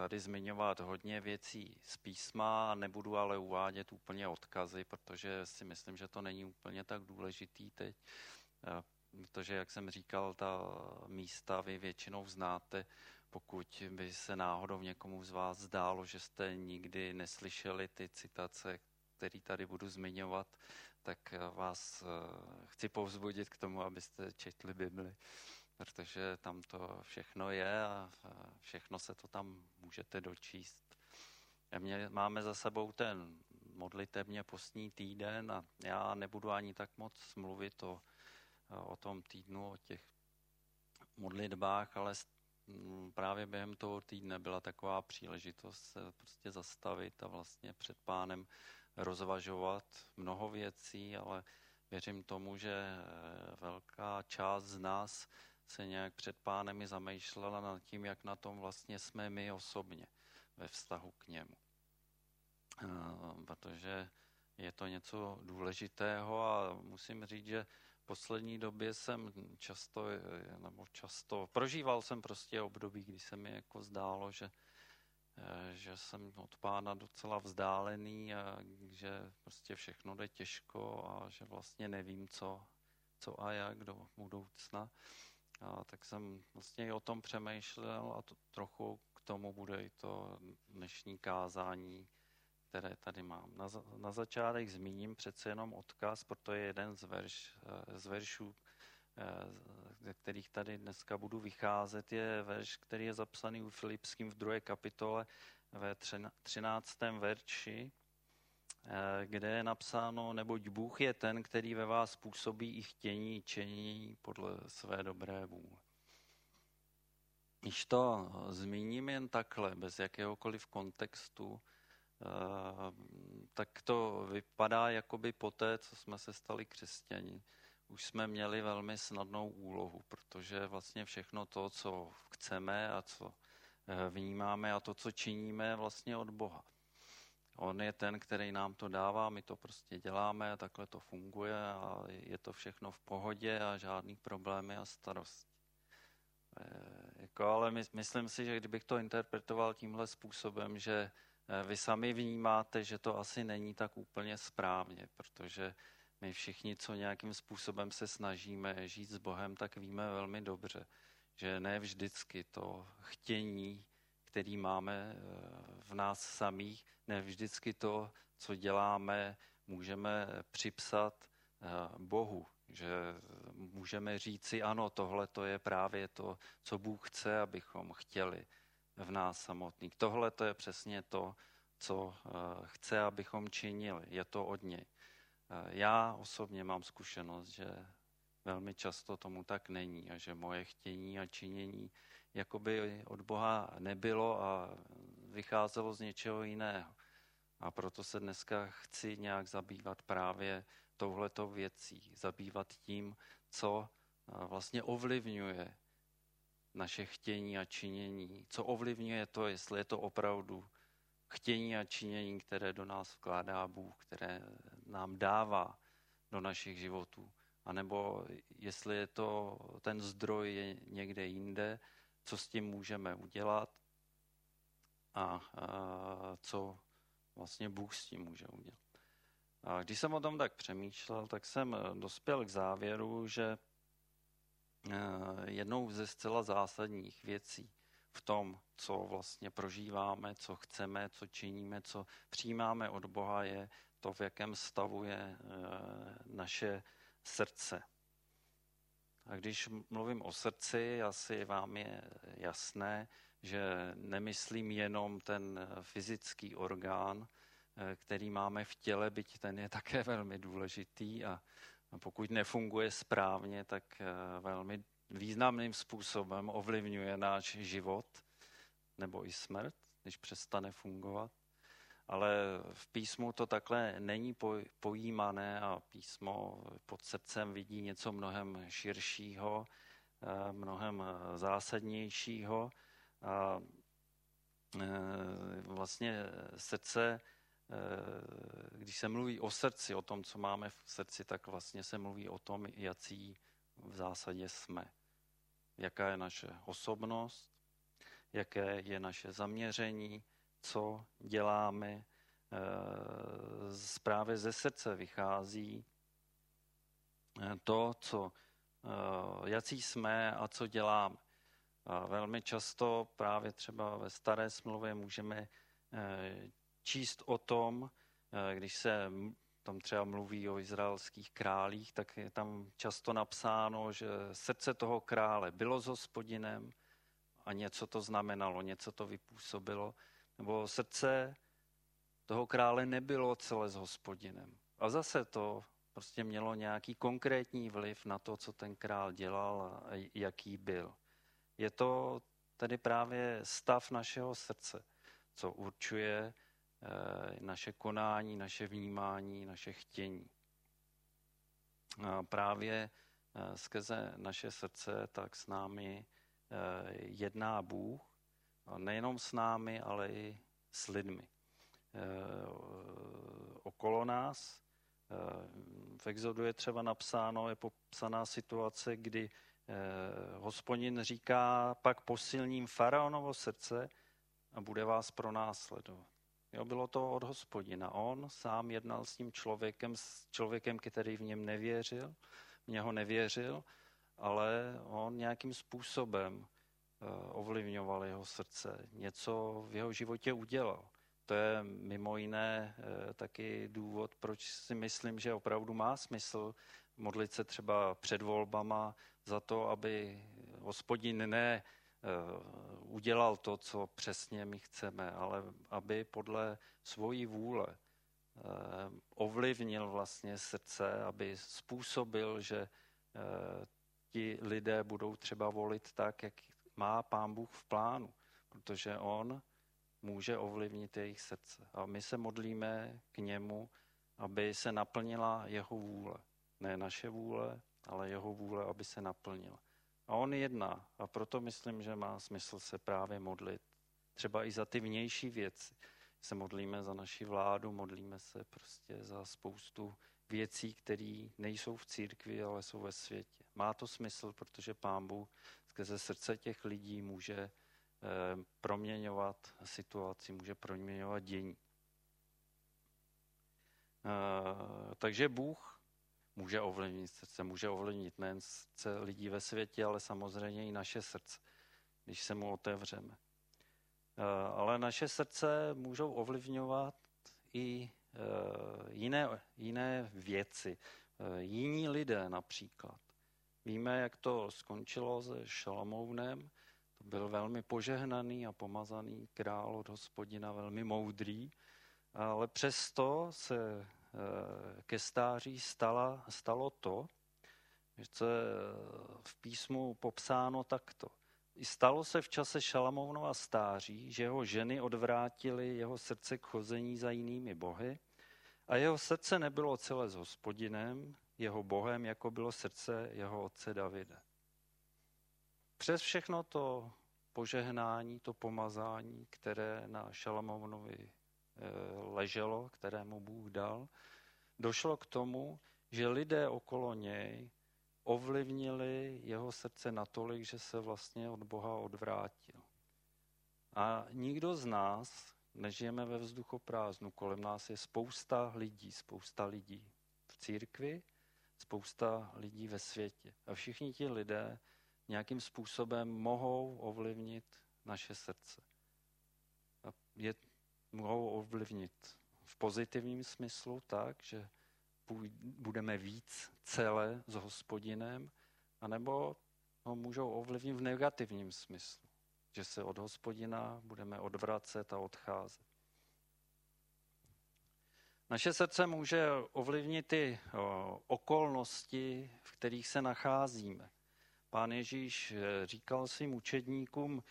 tady zmiňovat hodně věcí z písma, nebudu ale uvádět úplně odkazy, protože si myslím, že to není úplně tak důležitý teď, protože, jak jsem říkal, ta místa vy většinou znáte, pokud by se náhodou někomu z vás zdálo, že jste nikdy neslyšeli ty citace, které tady budu zmiňovat, tak vás chci povzbudit k tomu, abyste četli Bibli protože tam to všechno je a všechno se to tam můžete dočíst. Mě, máme za sebou ten modlitebně postní týden a já nebudu ani tak moc mluvit o, o tom týdnu, o těch modlitbách, ale právě během toho týdne byla taková příležitost se prostě zastavit a vlastně před pánem rozvažovat mnoho věcí, ale věřím tomu, že velká část z nás se nějak před pánem i zamýšlela nad tím, jak na tom vlastně jsme my osobně ve vztahu k němu. Protože je to něco důležitého a musím říct, že v poslední době jsem často, nebo často, prožíval jsem prostě období, kdy se mi jako zdálo, že, že jsem od pána docela vzdálený a že prostě všechno jde těžko a že vlastně nevím, co, co a jak do budoucna. A tak jsem vlastně o tom přemýšlel a to trochu k tomu bude i to dnešní kázání, které tady mám. Na, na začátek zmíním přece jenom odkaz, protože jeden z, verš, z veršů, eh, ze kterých tady dneska budu vycházet, je verš, který je zapsaný u Filipským v druhé kapitole ve 13. verši, Eh, kde je napsáno, neboť Bůh je ten, který ve vás působí i chtění, čení podle své dobré vůle. Když to zmíním jen takhle, bez jakéhokoliv kontextu, eh, tak to vypadá jakoby po té, co jsme se stali křesťani. Už jsme měli velmi snadnou úlohu, protože vlastně všechno to, co chceme a co eh, vnímáme a to, co činíme, vlastně od Boha. On je ten, který nám to dává, my to prostě děláme takhle to funguje a je to všechno v pohodě a žádný problémy a starost. E, jako, ale my, myslím si, že kdybych to interpretoval tímhle způsobem, že e, vy sami vnímáte, že to asi není tak úplně správně, protože my všichni, co nějakým způsobem se snažíme žít s Bohem, tak víme velmi dobře, že ne vždycky to chtění který máme eh, v nás samých. Ne vždycky to, co děláme, můžeme připsat eh, Bohu, že můžeme říci, ano, tohle to je právě to, co Bůh chce, abychom chtěli v nás samotných. Tohle to je přesně to, co eh, chce, abychom činili. Je to od něj. Já osobně mám zkušenost, že velmi často tomu tak není a že moje chtění a činění jakoby od Boha nebylo a vycházelo z něčeho jiného. A proto se dneska chci nějak zabývat právě touhletou věcí, zabývat tím, co vlastně ovlivňuje naše chtění a činění, co ovlivňuje to, jestli je to opravdu chtění a činění, které do nás vkládá Bůh, které nám dává do našich životů, anebo jestli je to ten zdroj je někde jinde co s tím můžeme udělat a, co vlastně Bůh s tím může udělat. A když jsem o tom tak přemýšlel, tak jsem eh, dospěl k závěru, že eh, jednou ze zcela zásadních věcí v tom, co vlastně prožíváme, co chceme, co činíme, co přijímáme od Boha, je to, v jakém stavu je eh, naše srdce. A když mluvím o srdci, asi vám je jasné, že nemyslím jenom ten fyzický orgán, eh, který máme v těle, byť ten je také velmi důležitý. A pokud nefunguje správně, tak eh, velmi významným způsobem ovlivňuje náš život nebo i smrt, když přestane fungovat ale v písmu to takhle není pojímané a písmo pod srdcem vidí něco mnohem širšího, eh, mnohem zásadnějšího. A eh, vlastně srdce, eh, když se mluví o srdci, o tom, co máme v srdci, tak vlastně se mluví o tom, jaký v zásadě jsme. Jaká je naše osobnost, jaké je naše zaměření, co děláme. Právě ze srdce vychází to, co, jací jsme a co děláme. A velmi často právě třeba ve staré smlouvě můžeme číst o tom, když se tam třeba mluví o izraelských králích, tak je tam často napsáno, že srdce toho krále bylo s hospodinem a něco to znamenalo, něco to vypůsobilo, nebo srdce toho krále nebylo celé s hospodinem. A zase to prostě mělo nějaký konkrétní vliv na to, co ten král dělal a jaký byl. Je to tedy právě stav našeho srdce, co určuje, Eh, naše konání, naše vnímání, naše chtění. A právě eh, skrze naše srdce tak s námi eh, jedná Bůh, nejenom s námi, ale i s lidmi. Okolo nás v Exodu je třeba napsáno, je popsaná situace, kdy hospodin říká, pak posilním faraonovo srdce a bude vás pronásledovat. Jo, bylo to od hospodina. On sám jednal s tím člověkem, s člověkem, který v něm nevěřil, v něho nevěřil, ale on nějakým způsobem ovlivňoval jeho srdce. Něco v jeho životě udělal. To je mimo jiné uh, taky důvod, proč si myslím, že opravdu má smysl modlit se třeba před volbama za to, aby hospodin ne Eh, udělal to, co přesně my chceme, ale aby podle svojí vůle eh, ovlivnil vlastně srdce, aby způsobil, že eh, ti lidé budou třeba volit tak, jak má pán Bůh v plánu, protože on může ovlivnit jejich srdce. A my se modlíme k němu, aby se naplnila jeho vůle. Ne naše vůle, ale jeho vůle, aby se naplnila. A on jedná. A proto myslím, že má smysl se právě modlit. Třeba i za ty vnější věci. Se modlíme za naši vládu, modlíme se prostě za spoustu věcí, které nejsou v církvi, ale jsou ve světě. Má to smysl, protože Pán Bůh skrze srdce těch lidí může eh, proměňovat situaci, může proměňovat dění. Eh, takže Bůh může ovlivnit srdce, může ovlivnit nejen srdce lidí ve světě, ale samozřejmě i naše srdce, když se mu otevřeme. Eh, ale naše srdce můžou ovlivňovat i jiné, jiné věci, jiní lidé například. Víme, jak to skončilo se Šalamounem. To byl velmi požehnaný a pomazaný král od hospodina, velmi moudrý, ale přesto se Eh, ke stáří stala, stalo to, že je v písmu popsáno takto. Stalo se v čase Šalamounova stáří, že jeho ženy odvrátily jeho srdce k chození za jinými bohy a jeho srdce nebylo celé s hospodinem, jeho bohem, jako bylo srdce jeho otce Davide. Přes všechno to požehnání, to pomazání, které na Šalamounovi Eh, leželo, kterému Bůh dal, došlo k tomu, že lidé okolo něj ovlivnili jeho srdce natolik, že se vlastně od Boha odvrátil. A nikdo z nás nežijeme ve vzduchoprázdnu. Kolem nás je spousta lidí, spousta lidí v církvi, spousta lidí ve světě. A všichni ti lidé nějakým způsobem mohou ovlivnit naše srdce. A je mohou ovlivnit v pozitivním smyslu tak, že budeme víc celé s hospodinem, anebo ho můžou ovlivnit v negativním smyslu, že se od hospodina budeme odvracet a odcházet. Naše srdce může ovlivnit i okolnosti, v kterých se nacházíme. Pán Ježíš eh, říkal svým učedníkům,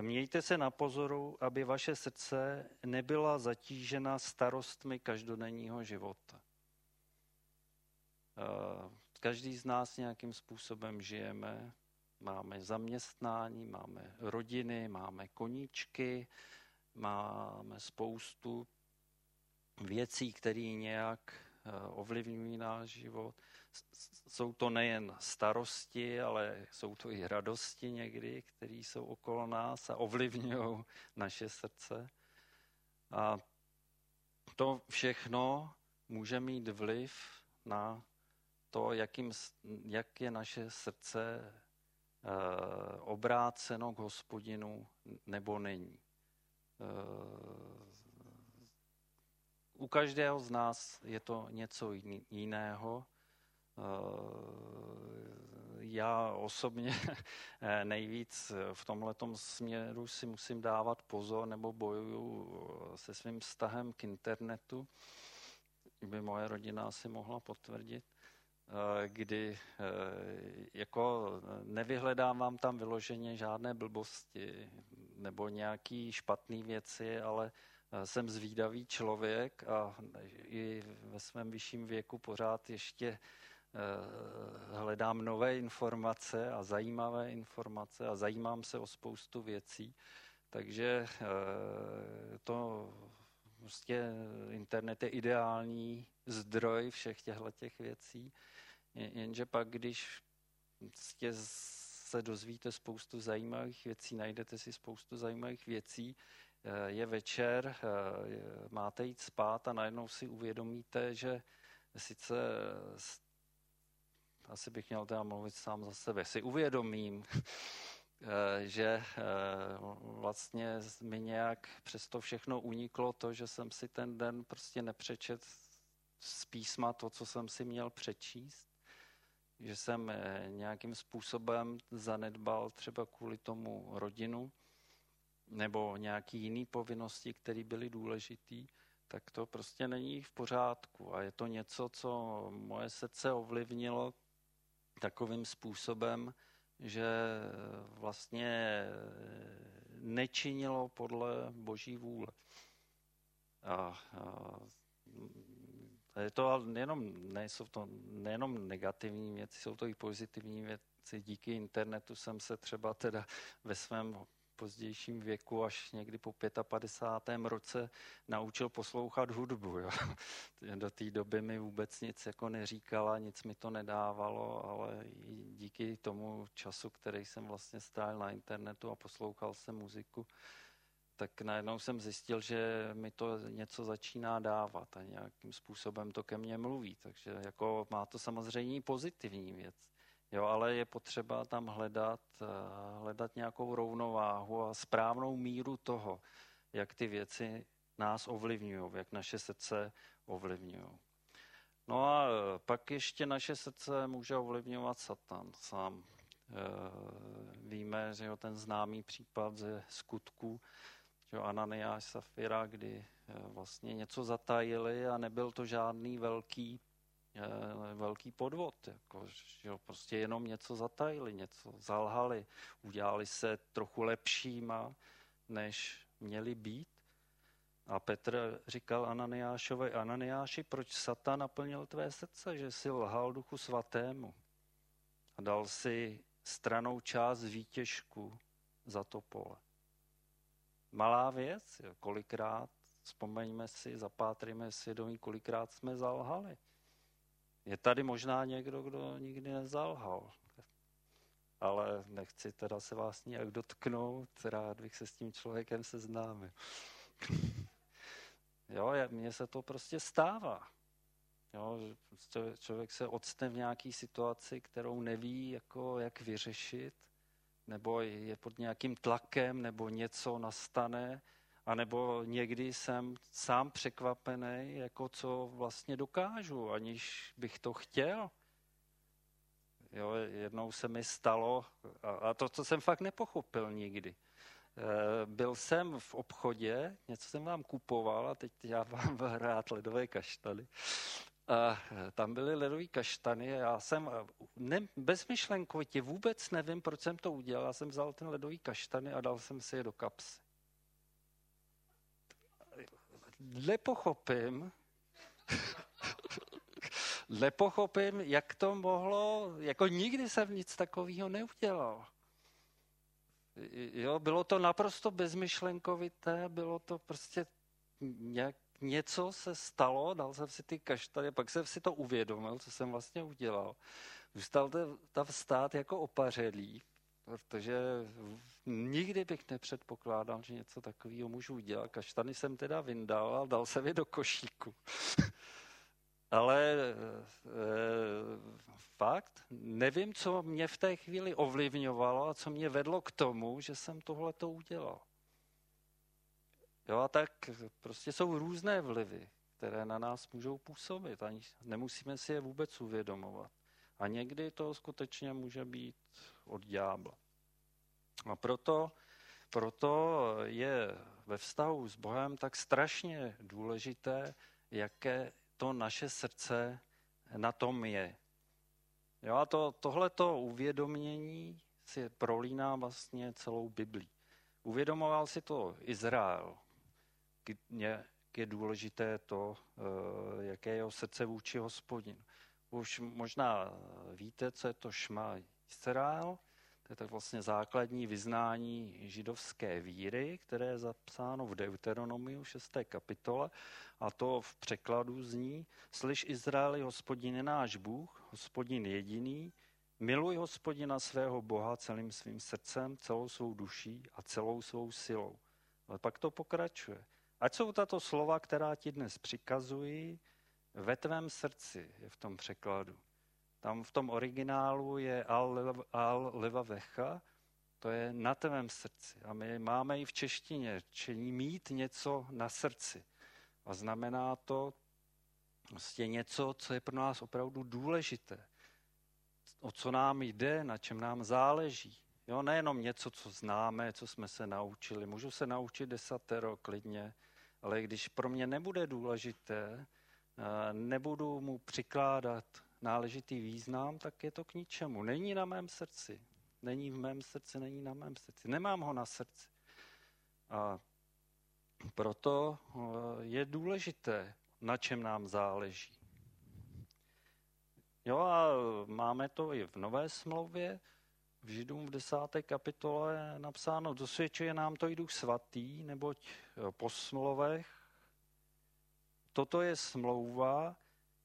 Mějte se na pozoru, aby vaše srdce nebyla zatížena starostmi každodenního života. Každý z nás nějakým způsobem žijeme, máme zaměstnání, máme rodiny, máme koníčky, máme spoustu věcí, které nějak ovlivňují náš život. jsou to nejen starosti, ale jsou to i radosti někdy, které jsou okolo nás a ovlivňují naše srdce. A to všechno může mít vliv na to, jakým, jak je naše srdce eh, obráceno k hospodinu nebo není. Eh, u každého z nás je to něco jiného. Eh, já osobně nejvíc v tomhle směru si musím dávat pozor nebo bojuju se svým vztahem k internetu, by moje rodina asi mohla potvrdit, eh, kdy eh, jako nevyhledávám tam vyloženě žádné blbosti nebo nějaký špatné věci, ale jsem zvídavý člověk a i ve svém vyšším věku pořád ještě Eh, hledám nové informace a zajímavé informace a zajímám se o spoustu věcí. Takže eh, to prostě internet je ideální zdroj všech těchto těch věcí. Jenže pak, když prostě se dozvíte spoustu zajímavých věcí, najdete si spoustu zajímavých věcí, eh, je večer, máte jít spát a najednou si uvědomíte, že sice asi bych měl teda mluvit sám za sebe, si uvědomím, eh, že eh, vlastně mi nějak přes to všechno uniklo to, že jsem si ten den prostě nepřečet z písma to, co jsem si měl přečíst, že jsem eh, nějakým způsobem zanedbal třeba kvůli tomu rodinu nebo nějaký jiný povinnosti, které byly důležité, tak to prostě není v pořádku. A je to něco, co moje srdce ovlivnilo takovým způsobem, že vlastně nečinilo podle boží vůle. A, a je to ale nejenom, nejsou to nejenom negativní věci, jsou to i pozitivní věci. Díky internetu jsem se třeba teda ve svém pozdějším věku, až někdy po 55. roce naučil poslouchat hudbu. Jo. Do té doby mi vůbec nic jako neříkala, nic mi to nedávalo, ale díky tomu času, který jsem vlastně strávil na internetu a poslouchal jsem muziku, tak najednou jsem zjistil, že mi to něco začíná dávat a nějakým způsobem to ke mně mluví. Takže jako má to samozřejmě pozitivní věc. Jo, ale je potřeba tam hledat, eh, hledat nějakou rovnováhu a správnou míru toho, jak ty věci nás ovlivňují, jak naše srdce ovlivňují. No a eh, pak ještě naše srdce může ovlivňovat Satan sám. Eh, víme, že jo, ten známý případ ze skutků, že Ananiáš Safira, kdy vlastně něco zatajili a nebyl to žádný velký velký podvod, jako, že jo, prostě jenom něco zatajili, něco zalhali, udělali se trochu lepšíma, než měli být. A Petr říkal Ananiášovi, Ananiáši, proč Satan naplnil tvé srdce, že si lhal duchu svatému a dal si stranou část výtěžku za to pole. Malá věc, kolikrát, vzpomeňme si, zapátríme svědomí, kolikrát jsme zalhali. Je tady možná někdo, kdo nikdy nezalhal. Ale nechci teda se vás nějak dotknout, rád bych se s tím člověkem seznámil. jo, mně se to prostě stává. Jo, člověk se odstne v nějaké situaci, kterou neví, jako, jak vyřešit, nebo je pod nějakým tlakem, nebo něco nastane a nebo někdy jsem sám překvapený, jako co vlastně dokážu, aniž bych to chtěl. Jo, jednou se mi stalo, a to, co jsem fakt nepochopil nikdy. Eh, byl jsem v obchodě, něco jsem vám kupoval a teď já vám rád ledové kaštany. A tam byly ledové kaštany a já jsem ne, bezmyšlenkovitě vůbec nevím, proč jsem to udělal. Já jsem vzal ten ledový kaštany a dal jsem si je do kapsy nepochopím, nepochopím, jak to mohlo, jako nikdy jsem nic takového neudělal. Jo, bylo to naprosto bezmyšlenkovité, bylo to prostě nějak, něco se stalo, dal jsem si ty kaštany, pak jsem si to uvědomil, co jsem vlastně udělal. Zůstal tam stát jako opařelý, protože nikdy bych nepředpokládal, že něco takového můžu udělat. Kaštany jsem teda vyndal a dal jsem je do košíku. Ale e, fakt nevím, co mě v té chvíli ovlivňovalo a co mě vedlo k tomu, že jsem tohle to udělal. Jo, a tak prostě jsou různé vlivy, které na nás můžou působit. Ani nemusíme si je vůbec uvědomovat. A někdy to skutečně může být od ďábla. A proto, proto je ve vztahu s Bohem tak strašně důležité, jaké to naše srdce na tom je. Jo, a to, tohleto uvědomění si prolíná vlastně celou Biblii. Uvědomoval si to Izrael, jak je důležité to, eh, jaké je jeho srdce vůči hospodinu. Už možná víte, co je to šma Izrael, to je tak vlastně základní vyznání židovské víry, které je zapsáno v Deuteronomiu 6. kapitole a to v překladu zní Slyš Izraeli, hospodin je náš Bůh, hospodin jediný, miluj hospodina svého Boha celým svým srdcem, celou svou duší a celou svou silou. Ale pak to pokračuje. Ať jsou tato slova, která ti dnes přikazují, ve tvém srdci je v tom překladu. Tam v tom originálu je al, al leva vecha, to je na tvém srdci. A my máme i v češtině čení mít něco na srdci. A znamená to vlastně něco, co je pro nás opravdu důležité. O co nám jde, na čem nám záleží. Jo, nejenom něco, co známe, co jsme se naučili. Můžu se naučit desatero klidně, ale když pro mě nebude důležité, nebudu mu přikládat náležitý význam, tak je to k ničemu. Není na mém srdci. Není v mém srdci, není na mém srdci. Nemám ho na srdci. A proto eh, je důležité, na čem nám záleží. Jo a máme to i v Nové smlouvě, v Židům v desáté kapitole napsáno, dosvědčuje nám to i Duch Svatý, neboť eh, po smlovech toto je smlouva,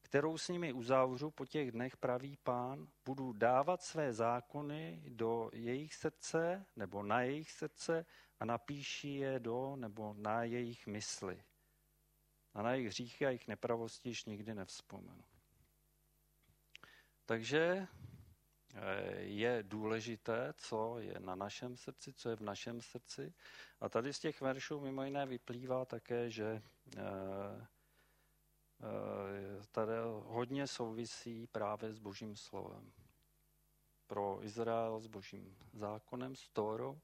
kterou s nimi uzavřu po těch dnech, pravý pán, budu dávat své zákony do jejich srdce nebo na jejich srdce a napíši je do nebo na jejich mysli. A na jejich hříchy a jejich nepravosti již nikdy nevzpomenu. Takže eh, je důležité, co je na našem srdci, co je v našem srdci. A tady z těch veršů mimo jiné vyplývá také, že eh, tady hodně souvisí právě s božím slovem. Pro Izrael s božím zákonem, s Tórou,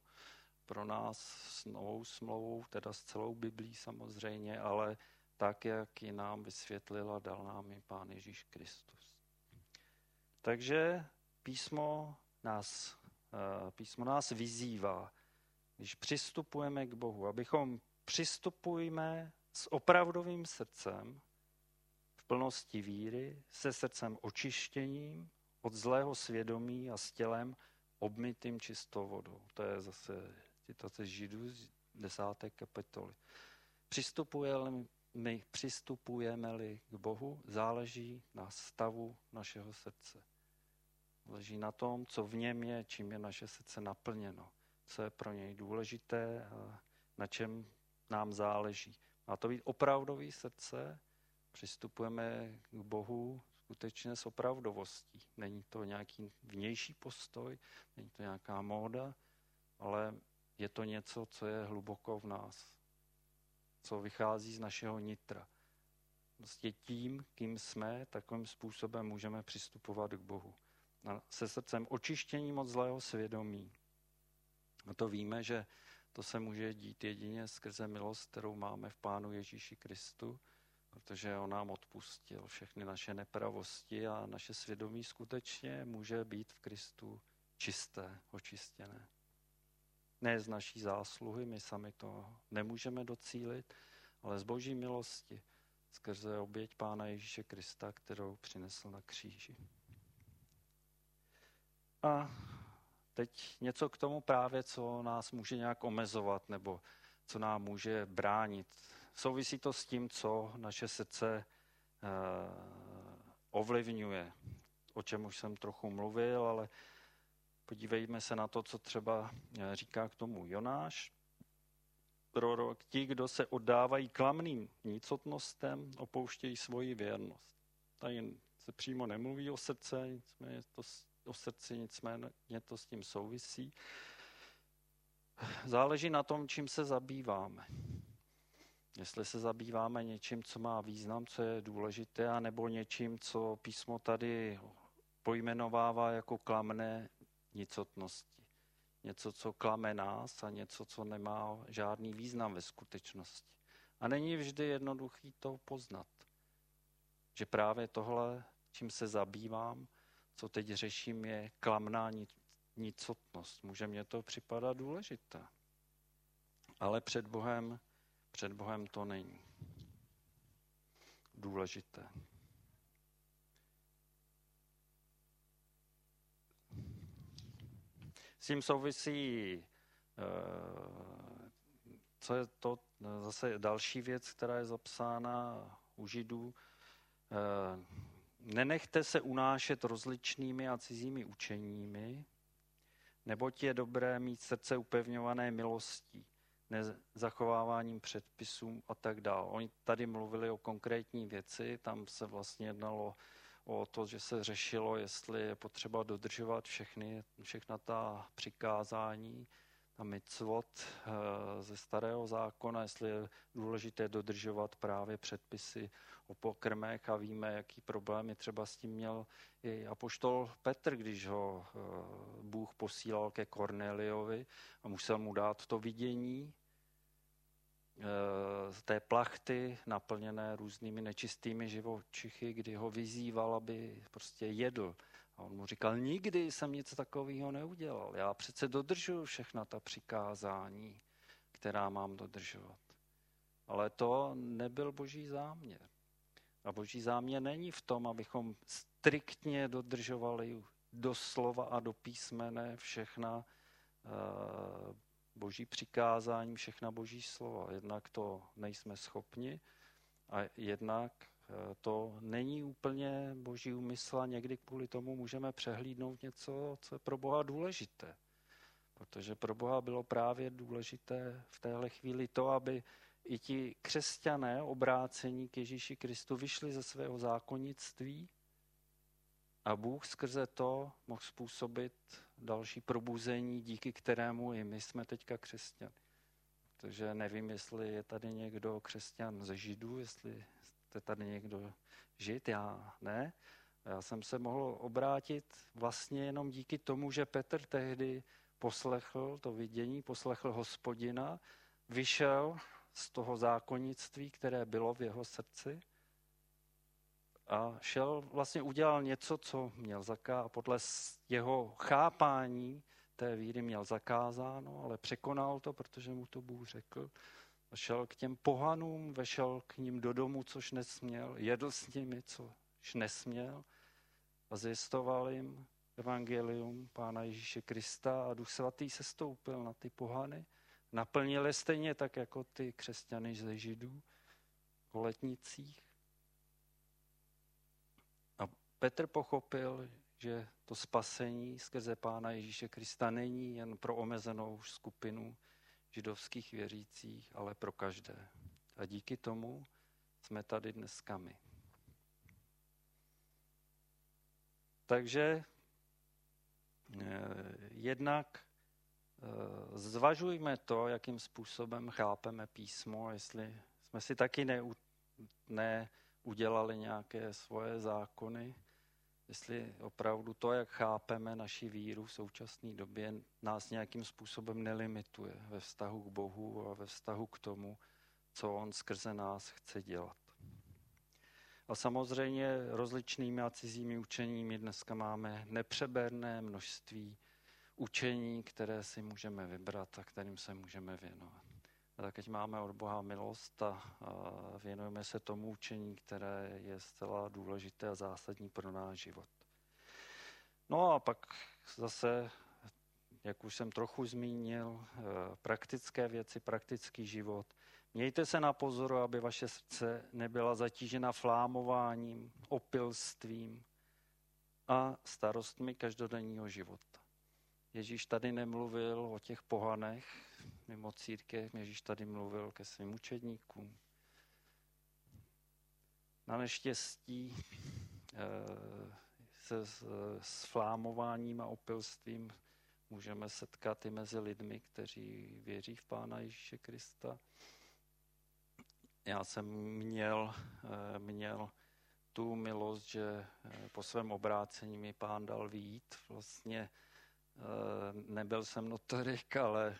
pro nás s novou smlouvou, teda s celou Biblí samozřejmě, ale tak, jak ji nám vysvětlil a dal nám i Pán Ježíš Kristus. Takže písmo nás, eh, písmo nás vyzývá, když přistupujeme k Bohu, abychom přistupujeme s opravdovým srdcem, plnosti víry, se srdcem očištěním, od zlého svědomí a s tělem obmytým čistou vodou. To je zase citace Židů z desáté kapitoly. Přistupujeme, my přistupujeme-li k Bohu, záleží na stavu našeho srdce. Záleží na tom, co v něm je, čím je naše srdce naplněno, co je pro něj důležité a na čem nám záleží. Má to být opravdový srdce, přistupujeme k Bohu skutečně s opravdovostí. Není to nějaký vnější postoj, není to nějaká móda, ale je to něco, co je hluboko v nás, co vychází z našeho nitra. Vlastně tím, kým jsme, takovým způsobem můžeme přistupovat k Bohu. Se srdcem očištěním od zlého svědomí. A to víme, že to se může dít jedině skrze milost, kterou máme v Pánu Ježíši Kristu, protože on nám odpustil všechny naše nepravosti a naše svědomí skutečně může být v Kristu čisté, očistěné. Ne z naší zásluhy, my sami to nemůžeme docílit, ale z boží milosti, skrze oběť Pána Ježíše Krista, kterou přinesl na kříži. A teď něco k tomu právě, co nás může nějak omezovat, nebo co nám může bránit souvisí to s tím, co naše srdce uh, ovlivňuje, o čem už jsem trochu mluvil, ale podívejme se na to, co třeba říká k tomu Jonáš. Prorok, ti, kdo se oddávají klamným nicotnostem, opouštějí svoji věrnost. Tady se přímo nemluví o srdce, nicméně to o srdci, nicméně to s tím souvisí. Záleží na tom, čím se zabýváme. Jestli se zabýváme něčím, co má význam, co je důležité, anebo něčím, co písmo tady pojmenovává jako klamné nicotnosti. Něco, co klame nás a něco, co nemá žádný význam ve skutečnosti. A není vždy jednoduchý to poznat. Že právě tohle, čím se zabývám, co teď řeším, je klamná nicotnost. Může mě to připadat důležité. Ale před Bohem, před Bohem to není důležité. S tím souvisí, eh, co je to zase další věc, která je zapsána u Židů. Eh, nenechte se unášet rozličnými a cizími učeními, neboť je dobré mít srdce upevňované milostí, nezachováváním předpisů a tak dále. Oni tady mluvili o konkrétní věci, tam se vlastně jednalo o to, že se řešilo, jestli je potřeba dodržovat všechny, všechna ta přikázání, ta mitzvot eh, ze starého zákona, jestli je důležité dodržovat právě předpisy o pokrmech a víme, jaký problémy třeba s tím měl i apoštol Petr, když ho eh, Bůh posílal ke Korneliovi a musel mu dát to vidění z té plachty naplněné různými nečistými živočichy, kdy ho vyzýval, aby prostě jedl. A on mu říkal, nikdy jsem nic takového neudělal. Já přece dodržuju všechna ta přikázání, která mám dodržovat. Ale to nebyl boží záměr. A boží záměr není v tom, abychom striktně dodržovali do slova a do písmene všechna uh, boží přikázání, všechna boží slova. Jednak to nejsme schopni a jednak eh, to není úplně boží úmysl a někdy kvůli tomu můžeme přehlídnout něco, co je pro Boha důležité. Protože pro Boha bylo právě důležité v téhle chvíli to, aby i ti křesťané obrácení k Ježíši Kristu vyšli ze svého zákonnictví a Bůh skrze to mohl způsobit další probuzení, díky kterému i my jsme teďka křesťani. Takže nevím, jestli je tady někdo křesťan ze Židů, jestli jste tady někdo žid, já ne. Já jsem se mohl obrátit vlastně jenom díky tomu, že Petr tehdy poslechl to vidění, poslechl hospodina, vyšel z toho zákonnictví, které bylo v jeho srdci a šel, vlastně udělal něco, co měl zaká, podle jeho chápání té víry měl zakázáno, ale překonal to, protože mu to Bůh řekl. A šel k těm pohanům, vešel k ním do domu, což nesměl, jedl s nimi, což nesměl a zjistoval jim evangelium Pána Ježíše Krista a Duch Svatý se stoupil na ty pohany. Naplnili stejně tak jako ty křesťany ze Židů o letnicích. Petr pochopil, že to spasení skrze Pána Ježíše Krista není jen pro omezenou skupinu židovských věřících, ale pro každé. A díky tomu jsme tady dneska my. Takže eh, jednak eh, zvažujme to, jakým způsobem chápeme písmo, jestli jsme si taky neudělali nějaké svoje zákony, jestli opravdu to, jak chápeme naši víru v současné době, nás nějakým způsobem nelimituje ve vztahu k Bohu a ve vztahu k tomu, co On skrze nás chce dělat. A samozřejmě rozličnými a cizími učeními dneska máme nepřeberné množství učení, které si můžeme vybrat a kterým se můžeme věnovat. Teď máme od Boha milost a, věnujeme se tomu učení, které je zcela důležité a zásadní pro náš život. No a pak zase, jak už jsem trochu zmínil, eh, praktické věci, praktický život. Mějte se na pozoru, aby vaše srdce nebyla zatížena flámováním, opilstvím a starostmi každodenního života. Ježíš tady nemluvil o těch pohanech mimo církev, Ježíš tady mluvil ke svým učedníkům. Na neštěstí eh, se s flámováním a opilstvím můžeme setkat i mezi lidmi, kteří věří v Pána Ježíše Krista. Já jsem měl, eh, měl tu milost, že eh, po svém obrácení mi pán dal výjít. Vlastně nebyl jsem notorik, ale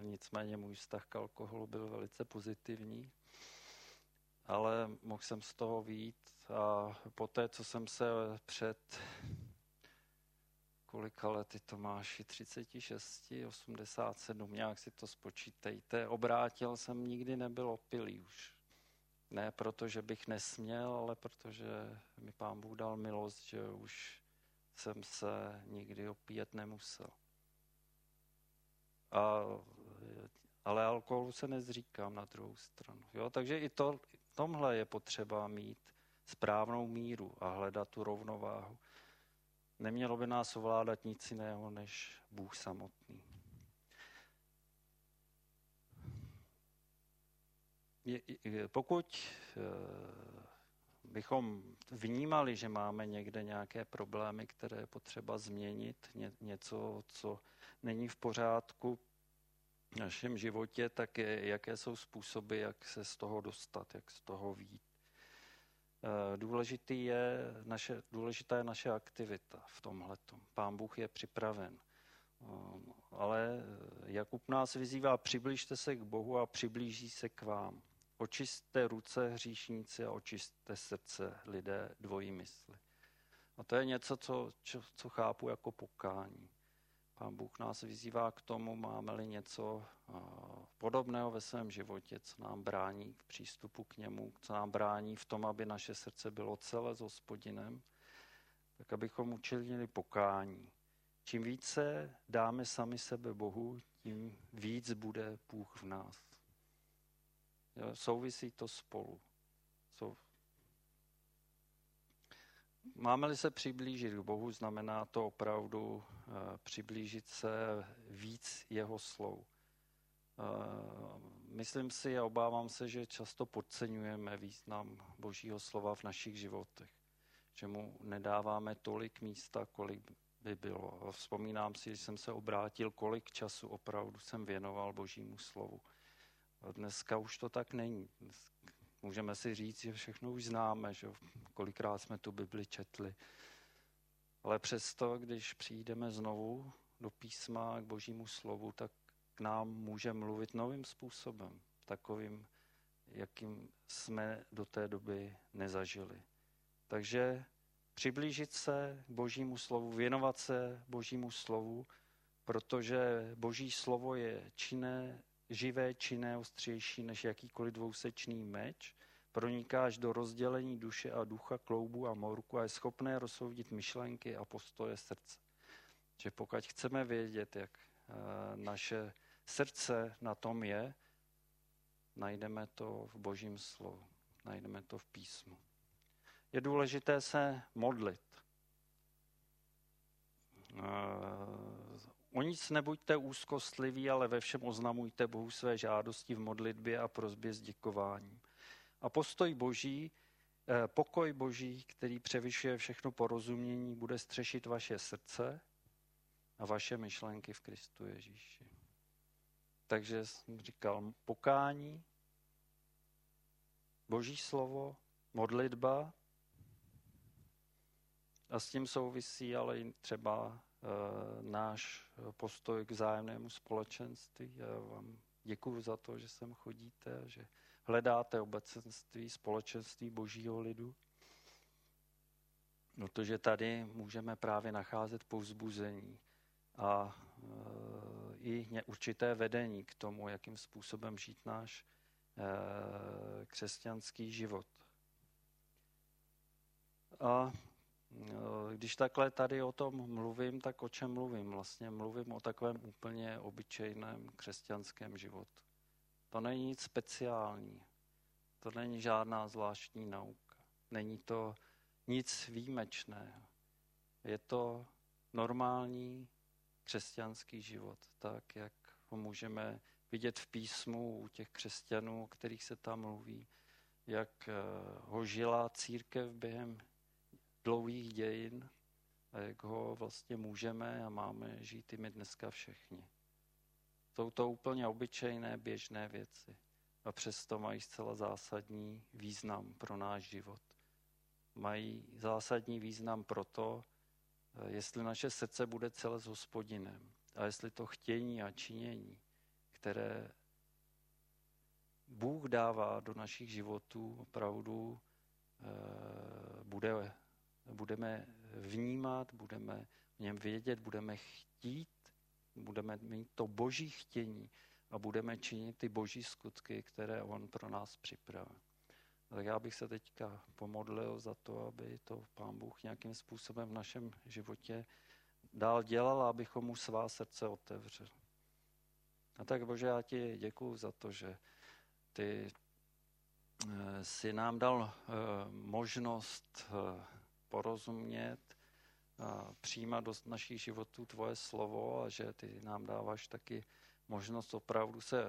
nicméně můj vztah k alkoholu byl velice pozitivní. Ale mohl jsem z toho výjít a poté, co jsem se před kolika lety to máš, 36, 87, nějak si to spočítejte. Obrátil jsem, nikdy nebyl opilý už. Ne proto, že bych nesměl, ale protože mi pán Bůh dal milost, že už jsem se nikdy opíjet nemusel. A, ale alkoholu se nezříkám na druhou stranu. Jo? Takže i to, tomhle je potřeba mít správnou míru a hledat tu rovnováhu. Nemělo by nás ovládat nic jiného než Bůh samotný. Pokud eh, bychom vnímali, že máme někde nějaké problémy, které je potřeba změnit, něco, co není v pořádku v našem životě, tak je, jaké jsou způsoby, jak se z toho dostat, jak z toho výjít. Eh, důležitý je naše, důležitá je naše aktivita v tomhle. Pán Bůh je připraven. Eh, ale Jakub nás vyzývá, přiblížte se k Bohu a přiblíží se k vám. Očistte ruce hříšníci a očistte srdce lidé dvojí mysli. A to je něco, co, co, co chápu jako pokání. Pán Bůh nás vyzývá k tomu, máme-li něco podobného ve svém životě, co nám brání v přístupu k němu, co nám brání v tom, aby naše srdce bylo celé s hospodinem, tak abychom učinili pokání. Čím více dáme sami sebe Bohu, tím víc bude Bůh v nás. Souvisí to spolu. Sou... Máme-li se přiblížit k Bohu, znamená to opravdu uh, přiblížit se víc jeho slov. Uh, myslím si a obávám se, že často podceňujeme význam Božího slova v našich životech. Že mu nedáváme tolik místa, kolik by bylo. Vzpomínám si, když jsem se obrátil, kolik času opravdu jsem věnoval Božímu slovu. Dneska už to tak není. Můžeme si říct, že všechno už známe, že kolikrát jsme tu Bibli četli. Ale přesto, když přijdeme znovu do písma k božímu slovu, tak k nám může mluvit novým způsobem, takovým, jakým jsme do té doby nezažili. Takže přiblížit se k božímu slovu, věnovat se božímu slovu, protože boží slovo je činné živé, činné, ostřejší než jakýkoliv dvousečný meč, proniká až do rozdělení duše a ducha, kloubu a morku a je schopné rozsoudit myšlenky a postoje srdce. Že pokud chceme vědět, jak eh, naše srdce na tom je, najdeme to v božím slovu, najdeme to v písmu. Je důležité se modlit. O nic nebuďte úzkostliví, ale ve všem oznamujte Bohu své žádosti v modlitbě a prozbě s děkováním. A postoj Boží, eh, pokoj Boží, který převyšuje všechno porozumění, bude střešit vaše srdce a vaše myšlenky v Kristu Ježíši. Takže jsem říkal pokání, Boží slovo, modlitba a s tím souvisí ale i třeba náš postoj k zájemnému společenství. Já vám děkuji za to, že sem chodíte, že hledáte obecenství, společenství božího lidu. Protože tady můžeme právě nacházet povzbuzení a e, i určité vedení k tomu, jakým způsobem žít náš e, křesťanský život. A když takhle tady o tom mluvím, tak o čem mluvím? Vlastně mluvím o takovém úplně obyčejném křesťanském životu. To není nic speciální. To není žádná zvláštní nauka. Není to nic výjimečného. Je to normální křesťanský život, tak jak ho můžeme vidět v písmu u těch křesťanů, o kterých se tam mluví, jak eh, ho žila církev během dlouhých dějin a jak ho vlastně můžeme a máme žít i my dneska všichni. Jsou to úplně obyčejné, běžné věci a přesto mají zcela zásadní význam pro náš život. Mají zásadní význam proto, eh, jestli naše srdce bude celé s hospodinem a jestli to chtění a činění, které Bůh dává do našich životů, opravdu eh, bude, budeme vnímat, budeme v něm vědět, budeme chtít, budeme mít to boží chtění a budeme činit ty boží skutky, které on pro nás připravil. Tak já bych se teďka pomodlil za to, aby to pán Bůh nějakým způsobem v našem životě dál dělal, abychom mu svá srdce otevřeli. A tak Bože, já ti děkuju za to, že ty eh, si nám dal eh, možnost eh, porozumět, přijímat do našich životů tvoje slovo a že ty nám dáváš taky možnost opravdu se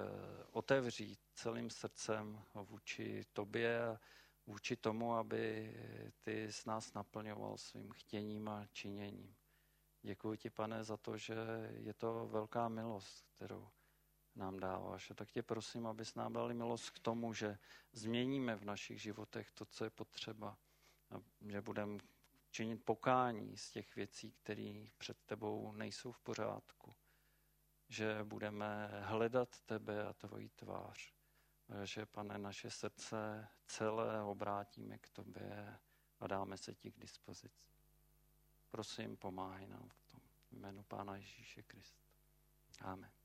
otevřít celým srdcem vůči tobě a vůči tomu, aby ty s nás naplňoval svým chtěním a činěním. Děkuji ti, pane, za to, že je to velká milost, kterou nám dáváš. A tak tě prosím, abys nám dali milost k tomu, že změníme v našich životech to, co je potřeba. A že budeme činit pokání z těch věcí, které před tebou nejsou v pořádku. Že budeme hledat tebe a tvoji tvář. Že, pane, naše srdce celé obrátíme k tobě a dáme se ti k dispozici. Prosím, pomáhaj nám v tom. Jménu Pána Ježíše Krista. Amen.